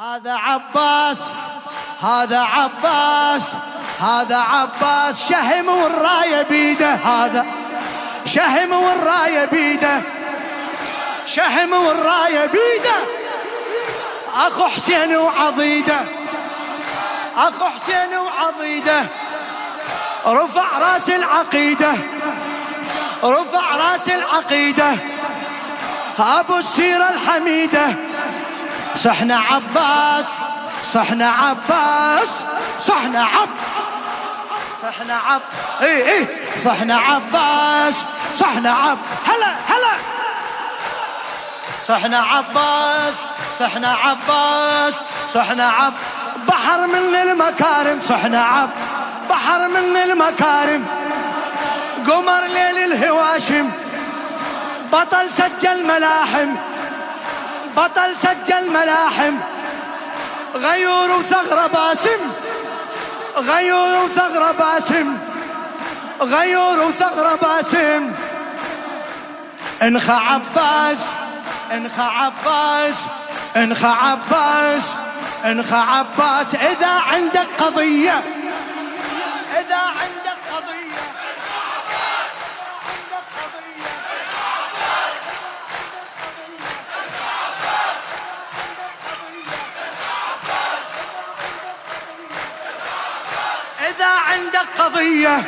هذا عباس هذا عباس هذا عباس شهم والراية بيده هذا شهم والراية بيده شهم والراية بيده. أخو حسين وعضيده أخو حسين وعضيده. رفع رأس العقيدة رفع رأس العقيدة. أبو السيرة الحميدة. صحنا عباس صحنا عباس صحنا عب صحنا عب اي اي صحنا عباس صحنا عب هلا هلا. صحنا عباس صحنا عباس صحنا عب بحر من المكارم. صحنا عب بحر من المكارم. قمر ليل الهواشم بطل سجل ملاحم. بطل سجل ملاحم. غيور وثغرة باسم. غيور وثغرة باسم. غيور وثغرة باسم. انخى عباس. انخى عباس. انخى عباس. انخى عباس. إذا عندك قضية. إذا عندك قضية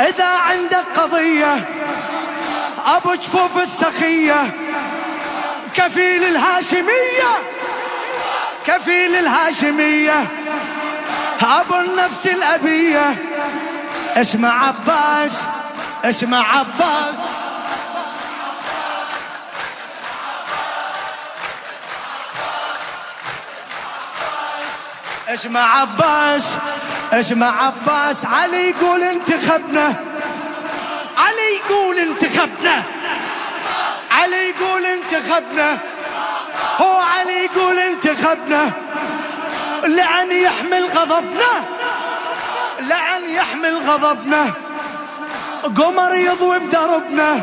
إذا عندك قضية أبو جفوف السخية. كفيل الهاشمية كفيل الهاشمية. أبو النفس الأبية. اسمع عباس اسمع عباس. اسمع عباس اسمع عباس علي يقول انتخبنا. علي يقول انتخبنا. علي يقول انتخبنا. هو علي يقول انتخبنا. لأن يحمل غضبنا. لأن يحمل غضبنا. قمر يضوي بدربنا.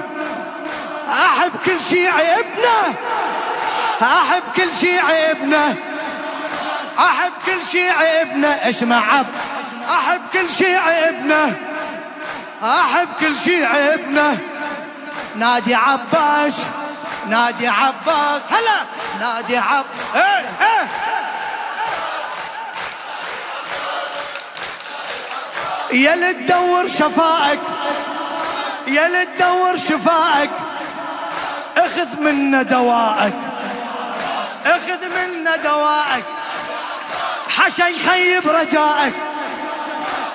أحب كل شي عيبنا أحب كل شي عيبنا أحب كل شي عيبنا اسمع عب. أحب كل شي عيبنا أحب كل شي عيبنا نادي عباس نادي عباس هلا. نادي عب إيه إيه. يا لتدور شفائك يا لتدور شفائك اخذ منا دوائك اخذ منا دوائك حشا يخيب رجائك.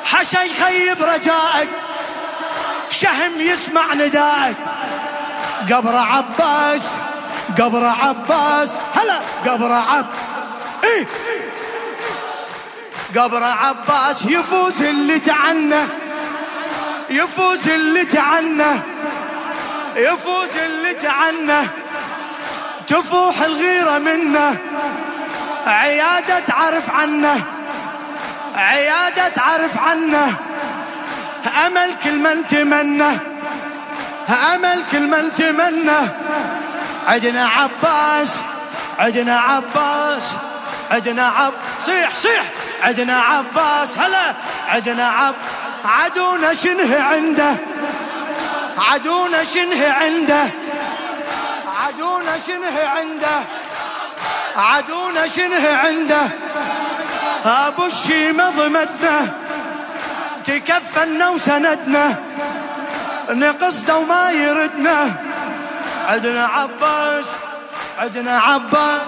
حشا يخيب رجائك. شهم يسمع ندائك. قبر عباس قبر عباس. هلا قبر عب إيه. قبر عباس يفوز اللي تعنى. يفوز اللي تعنى. يفوز اللي تعنى. تفوح الغيرة منه. عيادة تعرف عنه. عيادة تعرف عنه. أمل كل من تمنى أمل كل من تمنى عدنا عباس. عدنا عباس. عدنا عب صيح صيح. عدنا عباس. هلا. عدنا عب عدونا شنه عنده. عدونا شنه عنده. عدونا شنه عنده. عدونا شنه عنده؟ أبو الشيمة ضمتنا تكفلنا وسندنا نقصده وما يردنا. عدنا عباس عدنا عباس.